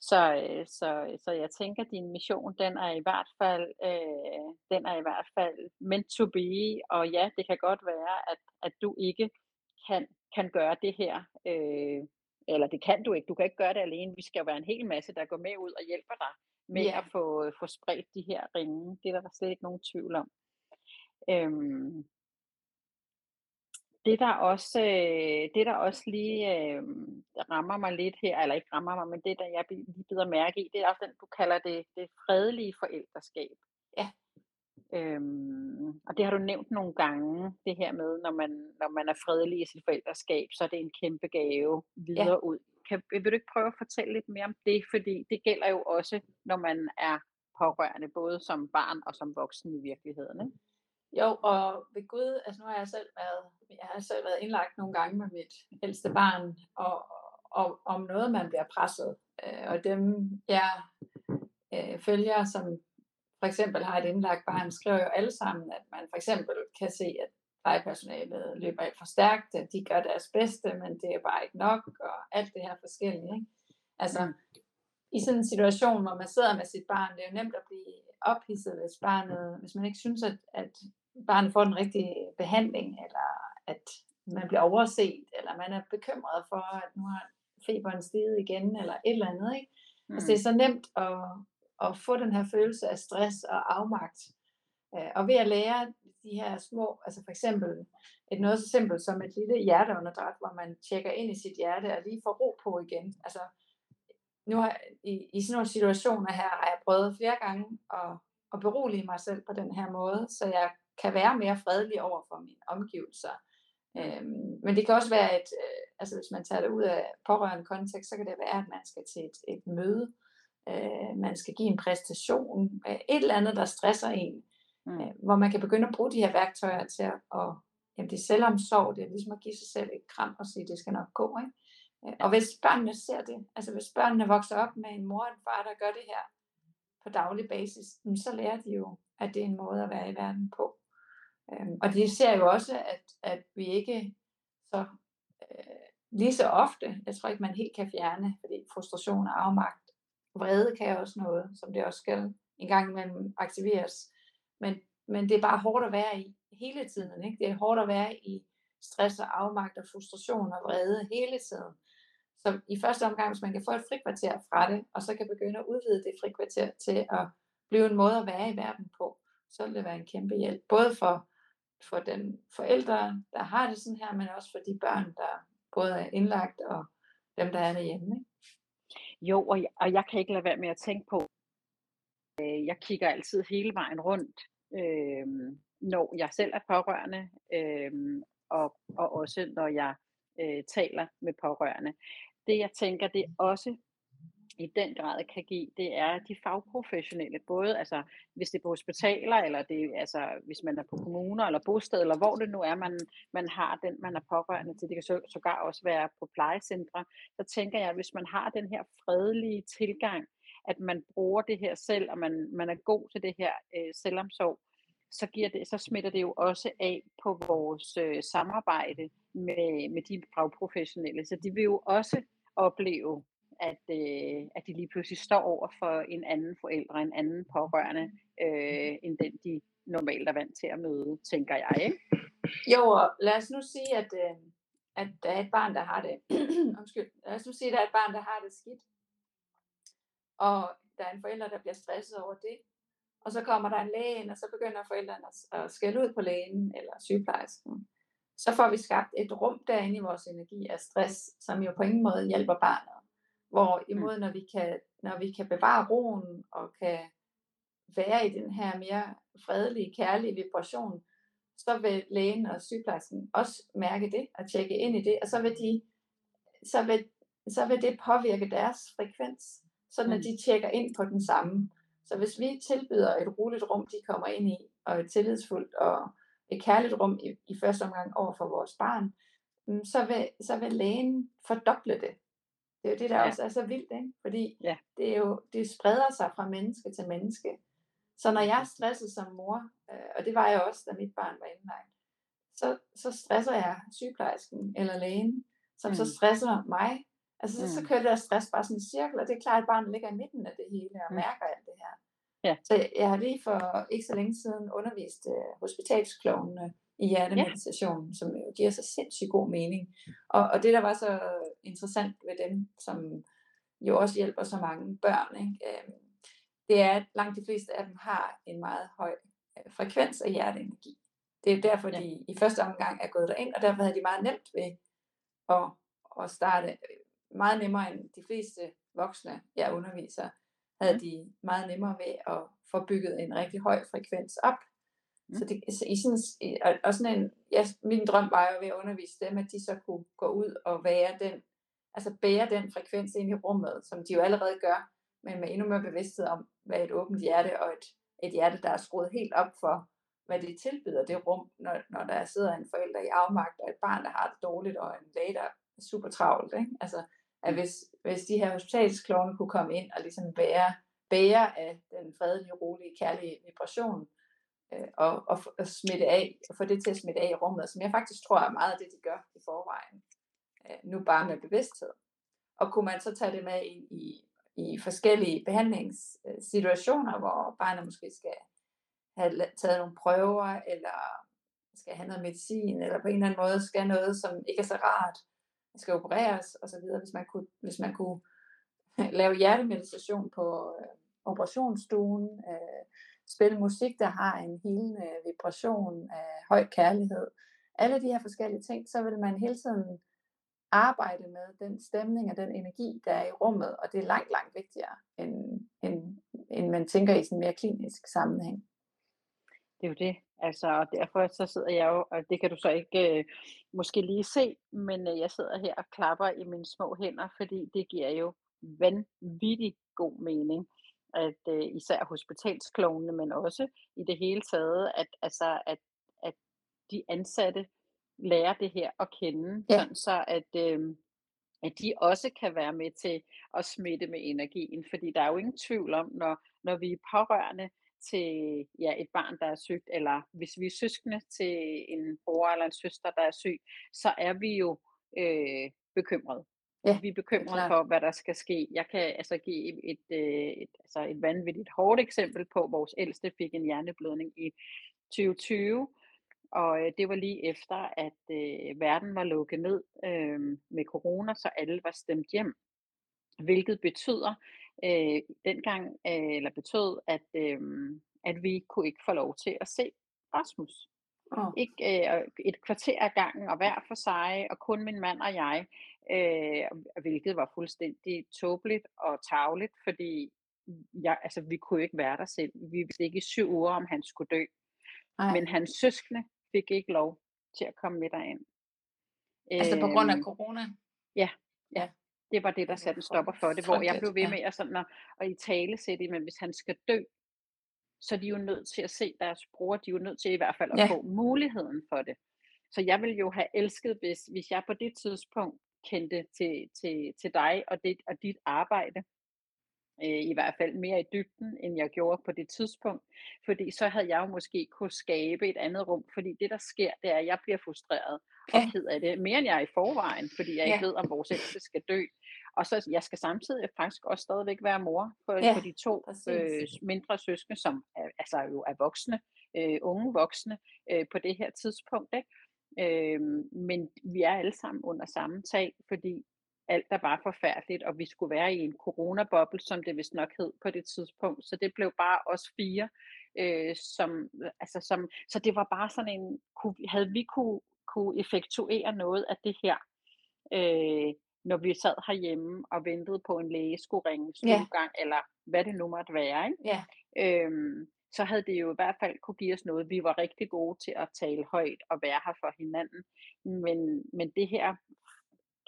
så, så, så jeg tænker, at din mission, den er i hvert fald, øh, den er i hvert fald meant to be, og ja, det kan godt være, at, at du ikke kan, kan gøre det her, øh, eller det kan du ikke, du kan ikke gøre det alene, vi skal jo være en hel masse, der går med ud og hjælper dig med yeah. at få, få spredt de her ringe, det er der slet ikke nogen tvivl om. Øhm, det der også, øh, det der også lige øh, rammer mig lidt her, eller ikke rammer mig, men det der jeg lige bider mærke i, det er også den, du kalder det, det fredelige forældreskab. Ja. Øhm, og det har du nævnt nogle gange, det her med, når man, når man er fredelig i sit forældreskab, så er det en kæmpe gave videre ja. ud. Kan, vil du ikke prøve at fortælle lidt mere om det? Fordi det gælder jo også, når man er pårørende, både som barn og som voksen i virkeligheden. Ikke? Jo, og ved Gud, altså nu har jeg selv været, jeg har selv været indlagt nogle gange med mit ældste barn, og, og om noget, man bliver presset. Øh, og dem, jeg øh, følger, som for eksempel har et indlagt barn, skriver jo alle sammen, at man for eksempel kan se, at plejepersonalet løber alt for stærkt, at de gør deres bedste, men det er bare ikke nok, og alt det her forskellige. Ikke? Altså, mm. i sådan en situation, hvor man sidder med sit barn, det er jo nemt at blive ophidset, hvis barnet, hvis man ikke synes, at, at barnet får den rigtige behandling, eller at man bliver overset, eller man er bekymret for, at nu har feberen stiget igen, eller et eller andet. Ikke? Mm. Altså, det er så nemt at, at få den her følelse af stress og afmagt. Øh, og ved at lære de her små, altså for eksempel et noget så simpelt som et lille hjerteunderdræt, hvor man tjekker ind i sit hjerte og lige får ro på igen. Altså, nu har, i, i sådan nogle situationer her har jeg prøvet flere gange at, at berolige mig selv på den her måde, så jeg kan være mere fredelig over for mine omgivelser. Øhm, men det kan også være, at øh, altså hvis man tager det ud af pårørende kontekst, så kan det være, at man skal til et, et møde, øh, man skal give en præstation, øh, et eller andet, der stresser en, mm. øh, hvor man kan begynde at bruge de her værktøjer til at, og, jamen det er selvomsorg, det er ligesom at give sig selv et kram og sige, det skal nok gå, ikke? Øh, og hvis børnene ser det, altså hvis børnene vokser op med en mor og en far, der gør det her på daglig basis, så lærer de jo, at det er en måde at være i verden på. Øhm, og de ser jo også, at, at vi ikke så øh, lige så ofte, jeg tror ikke, man helt kan fjerne, fordi frustration og afmagt, vrede kan også noget, som det også skal en gang imellem aktiveres. Men, men det er bare hårdt at være i hele tiden. Ikke? Det er hårdt at være i stress og afmagt og frustration og vrede hele tiden. Så i første omgang, hvis man kan få et frikvarter fra det, og så kan begynde at udvide det frikvarter til at blive en måde at være i verden på, så vil det være en kæmpe hjælp. Både for, for den forældre, der har det sådan her, men også for de børn, der både er indlagt og dem, der er derhjemme. Ikke? Jo, og jeg, og jeg kan ikke lade være med at tænke på, øh, jeg kigger altid hele vejen rundt, øh, når jeg selv er pårørende, øh, og, og også når jeg øh, taler med pårørende. Det jeg tænker, det er også i den grad kan give, det er de fagprofessionelle, både altså, hvis det er på hospitaler, eller det, altså, hvis man er på kommuner, eller bosted, eller hvor det nu er, man, man har den, man er pårørende til. Det kan så, sågar også være på plejecentre. Så tænker jeg, at hvis man har den her fredelige tilgang, at man bruger det her selv, og man, man er god til det her øh, selvomsorg, så, giver det, så smitter det jo også af på vores øh, samarbejde med, med de fagprofessionelle. Så de vil jo også opleve, at, øh, at de lige pludselig står over for en anden forældre, en anden pårørende, øh, end den de normalt er vant til at møde, tænker jeg. Ikke? Jo, og lad os nu sige, at, øh, at der er et barn, der har det. <clears throat> Undskyld. Lad os nu sige, at der er et barn, der har det skidt. Og der er en forælder, der bliver stresset over det. Og så kommer der en læge ind, og så begynder forældrene at, at skælde ud på lægen eller sygeplejersken. Så får vi skabt et rum derinde i vores energi af stress, som jo på ingen måde hjælper barnet. Hvor imod når vi kan, når vi kan bevare roen og kan være i den her mere fredelige, kærlige vibration, så vil lægen og sygeplejersken også mærke det og tjekke ind i det, og så vil, de, så vil, så vil det påvirke deres frekvens, sådan at de tjekker ind på den samme. Så hvis vi tilbyder et roligt rum, de kommer ind i, og et tillidsfuldt og et kærligt rum i, i første omgang over for vores barn, mm, så vil, så vil lægen fordoble det. Det er jo det, der ja. også er så vildt, ikke? fordi ja. det, er jo, det spreder sig fra menneske til menneske. Så når jeg er stresset som mor, øh, og det var jeg også, da mit barn var indlagt, så, så stresser jeg sygeplejersken eller lægen, som mm. så stresser mig. Altså mm. så, så kører det der stress bare sådan i cirkel, og det er klart, at barnet ligger i midten af det hele og mm. mærker alt det her. Ja. Så jeg har lige for ikke så længe siden undervist uh, hospitalsklovene i hjertemeditation, ja. som jo giver sig sindssygt god mening. Og, og det, der var så interessant ved dem, som jo også hjælper så mange børn, ikke? Øh, det er, at langt de fleste af dem har en meget høj øh, frekvens af hjerteenergi. Det er derfor, ja. de i første omgang er gået derind, og derfor havde de meget nemt ved at, at starte øh, meget nemmere end de fleste voksne, jeg underviser, havde de meget nemmere ved at få bygget en rigtig høj frekvens op. Mm. Så, det, så i sådan, og, og sådan en, ja, min drøm var jo ved at undervise dem, at de så kunne gå ud og være den, altså bære den frekvens ind i rummet, som de jo allerede gør, men med endnu mere bevidsthed om, hvad et åbent hjerte og et, et hjerte, der er skruet helt op for, hvad det tilbyder det rum, når, når der sidder en forælder i afmagt, og et barn, der har det dårligt, og en læge, der er super travlt. Ikke? Altså, at hvis, hvis de her hospitalsklovne kunne komme ind og ligesom bære, bære af den fredelige, rolige, kærlige vibration, øh, og, og, og smitte af, og få det til at smitte af i rummet, som jeg faktisk tror er meget af det, de gør i forvejen. Øh, nu bare med bevidsthed. Og kunne man så tage det med ind i, i forskellige behandlingssituationer, hvor barnet måske skal have taget nogle prøver, eller skal have noget medicin, eller på en eller anden måde skal noget, som ikke er så rart, skal opereres osv., hvis man kunne, hvis man kunne <laughs> lave hjertemeditation på øh, operationsstuen, øh, spille musik, der har en helende vibration af høj kærlighed. Alle de her forskellige ting, så vil man hele tiden arbejde med den stemning og den energi, der er i rummet, og det er langt, langt vigtigere, end, end, end man tænker i sådan en mere klinisk sammenhæng. Det er jo det. Altså, og derfor så sidder jeg jo, og det kan du så ikke øh, måske lige se, men øh, jeg sidder her og klapper i mine små hænder, fordi det giver jo vanvittig god mening, at øh, især hospitalsklovene, men også i det hele taget, at, altså, at, at de ansatte lærer det her at kende, ja. sådan så at, øh, at de også kan være med til at smitte med energien, fordi der er jo ingen tvivl om, når, når vi er pårørende, til ja, et barn, der er sygt, eller hvis vi er søskende til en bror eller en søster, der er syg, så er vi jo øh, bekymrede. Ja, vi er bekymrede for, hvad der skal ske. Jeg kan altså give et, et, øh, et, altså et vanvittigt hårdt eksempel på, at vores ældste fik en hjerneblødning i 2020, og øh, det var lige efter, at øh, verden var lukket ned øh, med corona, så alle var stemt hjem. Hvilket betyder, øh, dengang, øh, eller betød, at, øh, at vi kunne ikke få lov til at se Rasmus. Oh. Ikke øh, et kvarter af gangen, og hver for sig, og kun min mand og jeg, øh, hvilket var fuldstændig tåbeligt og tavligt, fordi jeg, altså, vi kunne ikke være der selv. Vi vidste ikke i syv uger, om han skulle dø. Ej. Men hans søskende fik ikke lov til at komme med derind. Altså på grund af øhm, corona? Ja, ja. Det var det, der satte en stopper for det, hvor jeg blev ved med at, sådan at, at i tale sætte, men hvis han skal dø, så er de jo nødt til at se deres bror, de er jo nødt til i hvert fald at ja. få muligheden for det. Så jeg ville jo have elsket, hvis, hvis jeg på det tidspunkt kendte til, til, til dig og, det, og dit arbejde, øh, i hvert fald mere i dybden, end jeg gjorde på det tidspunkt, fordi så havde jeg jo måske kunne skabe et andet rum, fordi det der sker, det er, at jeg bliver frustreret og ked af det, mere end jeg er i forvejen, fordi jeg ja. ikke ved, om vores ældste skal dø. Og så jeg skal samtidig faktisk også stadigvæk være mor for, ja, for de to øh, mindre søskende, som er, altså jo er voksne, øh, unge voksne øh, på det her tidspunkt. Ikke? Øh, men vi er alle sammen under samme tag, fordi alt er bare forfærdeligt, og vi skulle være i en coronaboble, som det vist nok hed på det tidspunkt. Så det blev bare os fire, øh, som, altså som, så det var bare sådan en, kunne, havde vi kunne, kunne effektuere noget af det her, øh, når vi sad herhjemme og ventede på en læge skulle ringe ja. eller hvad det nu måtte være, ikke? Ja. Øhm, så havde det jo i hvert fald kunne give os noget. Vi var rigtig gode til at tale højt og være her for hinanden. Men, men det her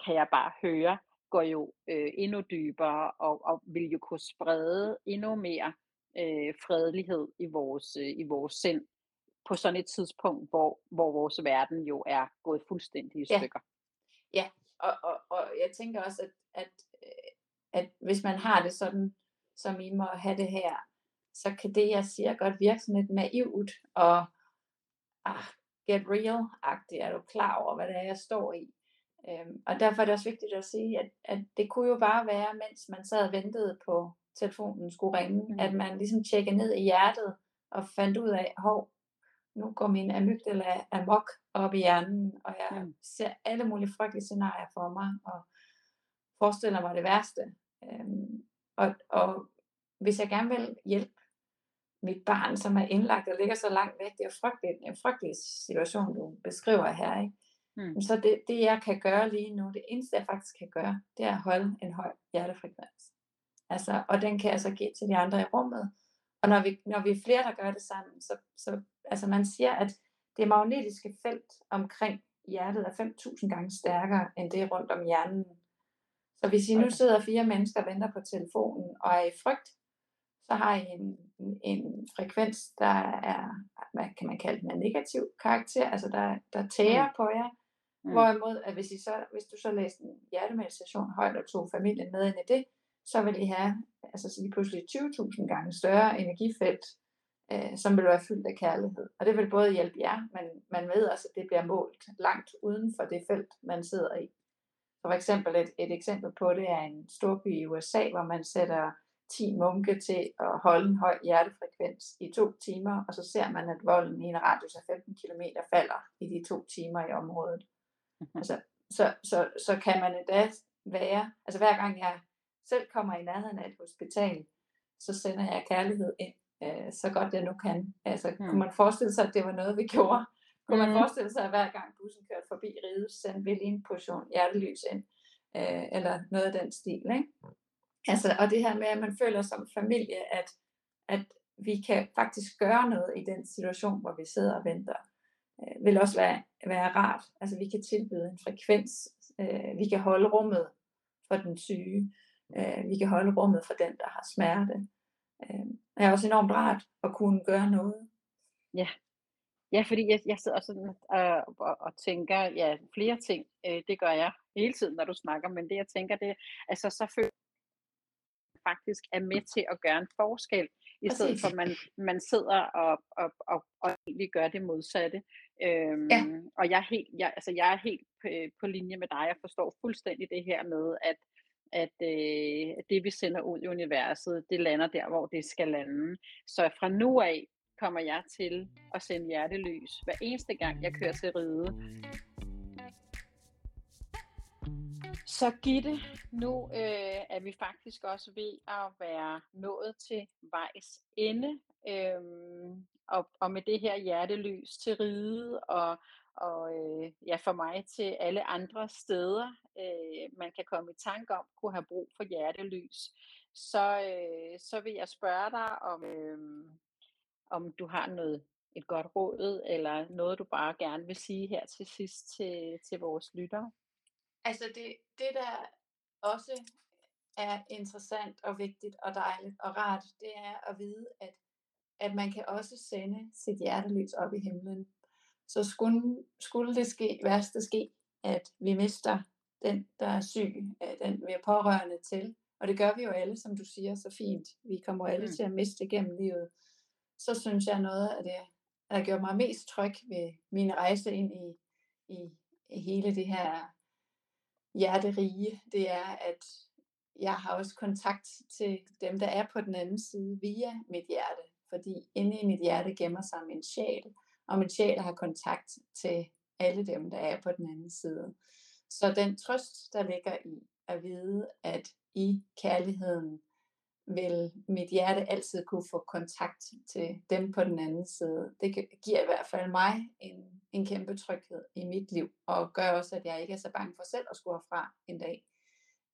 kan jeg bare høre, går jo øh, endnu dybere og, og vil jo kunne sprede endnu mere øh, fredelighed i vores, øh, i vores sind på sådan et tidspunkt, hvor, hvor vores verden jo er gået fuldstændig i stykker. Ja, ja. Og, og, og jeg tænker også, at, at, øh, at hvis man har det sådan, som I må have det her, så kan det, jeg siger, godt virke sådan lidt naivt og ah, get real-agtigt. Er du klar over, hvad det er, jeg står i? Øhm, og derfor er det også vigtigt at sige, at, at det kunne jo bare være, mens man sad og ventede på telefonen skulle ringe, mm. at man ligesom tjekkede ned i hjertet og fandt ud af, hov, nu går min amygdala amok op i hjernen, og jeg mm. ser alle mulige frygtelige scenarier for mig, og forestiller mig det værste. Øhm, og, og hvis jeg gerne vil hjælpe mit barn, som er indlagt og ligger så langt væk, det er frygteligt, en frygtelig situation, du beskriver her, ikke? Mm. Så det, det jeg kan gøre lige nu, det eneste jeg faktisk kan gøre, det er at holde en høj hjertefrekvens. Altså, og den kan jeg så give til de andre i rummet. Og når vi, når vi er flere, der gør det sammen, så, så altså man siger, at det magnetiske felt omkring hjertet er 5.000 gange stærkere end det rundt om hjernen. Så hvis I nu sidder fire mennesker og venter på telefonen og er i frygt, så har I en, en frekvens, der er, hvad kan man kalde den, en negativ karakter, altså der, der tærer mm. på jer. Mm. Hvorimod, at hvis, I så, hvis du så læste en hjertemeditation højt og tog familien med ind i det, så vil I have altså lige pludselig 20.000 gange større energifelt, øh, som vil være fyldt af kærlighed. Og det vil både hjælpe jer, men man ved også, at det bliver målt langt uden for det felt, man sidder i. Så for eksempel et, et eksempel på det er en storby i USA, hvor man sætter 10 munke til at holde en høj hjertefrekvens i to timer, og så ser man, at volden i en radius af 15 km falder i de to timer i området. Altså, så, så, så kan man endda være, altså hver gang jeg selv kommer i nærheden af et hospital, så sender jeg kærlighed ind øh, så godt jeg nu kan. Altså, Mm. kunne man forestille sig, at det var noget, vi gjorde? Kunne man Mm. forestille sig, at hver gang bussen kørte forbi Riget, sendte vi lige en portion hjertelys ind? Øh, eller noget af den stil, ikke? Altså, og det her med, at man føler som familie, at, at vi kan faktisk gøre noget i den situation, hvor vi sidder og venter, øh, vil også være, være rart. Altså, vi kan tilbyde en frekvens, øh, vi kan holde rummet for den syge, øh, vi kan holde rummet for den, der har smerte. Øh, det er også enormt rart at kunne gøre noget. Ja, ja fordi jeg, jeg sidder sådan øh, og, og tænker, ja, flere ting, øh, det gør jeg hele tiden, når du snakker, men det jeg tænker, det er, altså så føler faktisk er med til at gøre en forskel, i stedet for at man, man sidder og, og, og, og egentlig gør det modsatte. Øhm, Ja. Og jeg er helt, jeg, altså jeg er helt på, på linje med dig, jeg forstår fuldstændig det her med, at at øh, det vi sender ud i universet, det lander der, hvor det skal lande. Så fra nu af kommer jeg til at sende hjertelys hver eneste gang, jeg kører til ride. Så Gitte, nu øh, er vi faktisk også ved at være nået til vejs ende. Øhm, og, og med det her hjertelys til ride, og, og øh, ja, for mig til alle andre steder, øh, man kan komme i tanke om, kunne have brug for hjertelys, så, øh, så vil jeg spørge dig, om, øh, om du har noget et godt råd, eller noget du bare gerne vil sige her til sidst til, til vores lyttere. Altså det, det, der også er interessant og vigtigt og dejligt og rart, det er at vide, at, at man kan også sende sit hjertelys op i himlen. Så skulle, skulle det ske, værste ske, at vi mister den, der er syg, øh, den vi er pårørende til, og det gør vi jo alle, som du siger så fint. Vi kommer alle Mm. til at miste gennem livet. Så synes jeg noget af det, der gjorde mig mest tryg ved min rejse ind i, i, i hele det her hjerterige, det er, at jeg har også kontakt til dem, der er på den anden side via mit hjerte. Fordi inde i mit hjerte gemmer sig min sjæl, og min sjæl har kontakt til alle dem, der er på den anden side. Så den trøst, der ligger i at vide, at i kærligheden vil mit hjerte altid kunne få kontakt til dem på den anden side. Det giver i hvert fald mig en, en kæmpe tryghed i mit liv, og gør også, at jeg ikke er så bange for selv at skulle herfra en dag.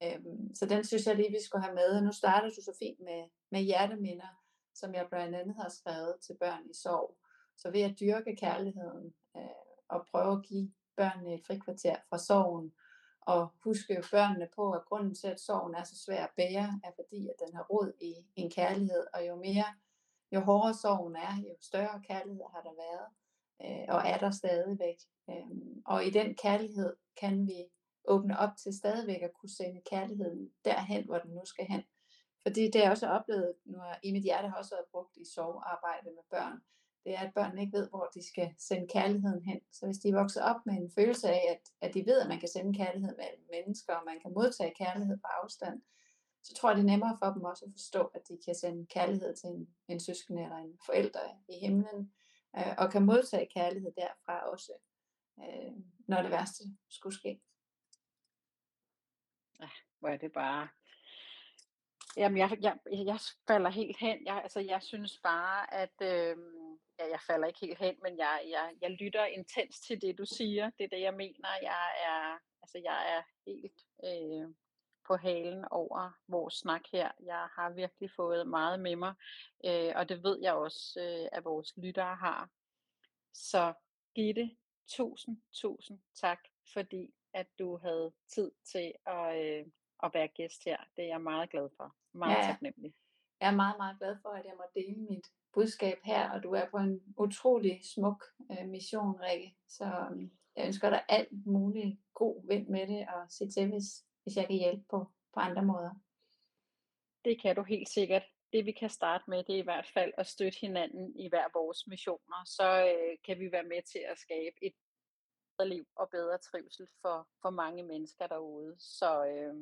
Øhm, så den synes jeg lige, vi skulle have med. Nu starter du så fint med, med hjerteminder, som jeg blandt andet har skrevet til børn i sorg. Så ved at dyrke kærligheden øh, og prøve at give børnene et frikvarter fra sorgen, og huske børnene på, at grunden til, at sorgen er så svær at bære, er fordi, at den har rod i en kærlighed, og jo mere, jo hårdere sorgen er, jo større kærlighed har der været, øh, og er der stadigvæk. Øh, og i den kærlighed kan vi åbne op til stadigvæk at kunne sende kærligheden derhen, hvor den nu skal hen. Fordi det er også oplevet, nu er, i mit hjerte har også været brugt i sovearbejde med børn, det er, at børnene ikke ved, hvor de skal sende kærligheden hen. Så hvis de vokser op med en følelse af, at, at de ved, at man kan sende kærlighed mellem mennesker, og man kan modtage kærlighed på afstand, så tror jeg, det er nemmere for dem også at forstå, at de kan sende kærlighed til en, en søskende eller en forælder i himlen, øh, og kan modtage kærlighed derfra også, øh, når det værste skulle ske. Ah, hvor er det bare... Jamen, jeg, jeg, jeg falder helt hen. Jeg, altså, jeg synes bare, at... Øh, ja, jeg falder ikke helt hen, men jeg, jeg, jeg lytter intens til det, du siger. Det er det, jeg mener. Jeg er, altså, jeg er helt øh, på halen over vores snak her. Jeg har virkelig fået meget med mig, øh, og det ved jeg også, øh, at vores lyttere har. Så Gitte, tusind, tusind tak, fordi at du havde tid til at, øh, at være gæst her. Det er jeg meget glad for. Meget Ja, taknemmelig. Jeg er meget, meget glad for, at jeg må dele mit budskab her, og du er på en utrolig smuk øh, mission, Rikke. Så øh, jeg ønsker dig alt muligt god vind med det, og sig til, hvis, hvis jeg kan hjælpe på, på andre måder. Det kan du helt sikkert. Det vi kan starte med, det er i hvert fald at støtte hinanden i hver vores missioner. Så øh, kan vi være med til at skabe et bedre liv og bedre trivsel for, for mange mennesker derude. Så øh,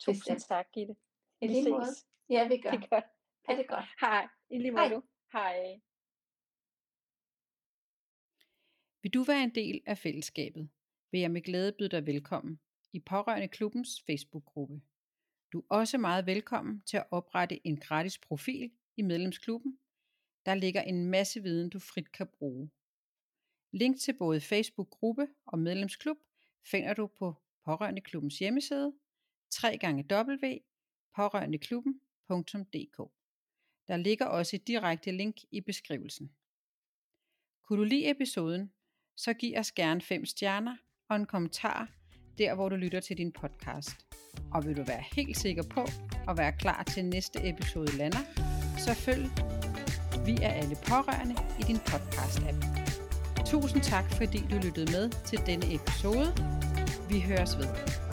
tusind tak, Gitte. I Vi lige måde. Ja, vi gør. Det er godt. Ha' det godt. Hej. I lige Hej. måde. du. Hej. Vil du være en del af fællesskabet, vil jeg med glæde byde dig velkommen i Pårørende Klubbens Facebook-gruppe. Du er også meget velkommen til at oprette en gratis profil i medlemsklubben. Der ligger en masse viden, du frit kan bruge. Link til både Facebook-gruppe og medlemsklub finder du på Pårørendeklubbens hjemmeside pårørendeklubben.dk. Der ligger også et direkte link i beskrivelsen. Kunne du lide episoden, så giv os gerne 5 stjerner og en kommentar der, hvor du lytter til din podcast. Og vil du være helt sikker på at være klar til næste episode lander, så følg Vi er alle pårørende i din podcast-app. Tusind tak, fordi du lyttede med til denne episode. Vi høres ved.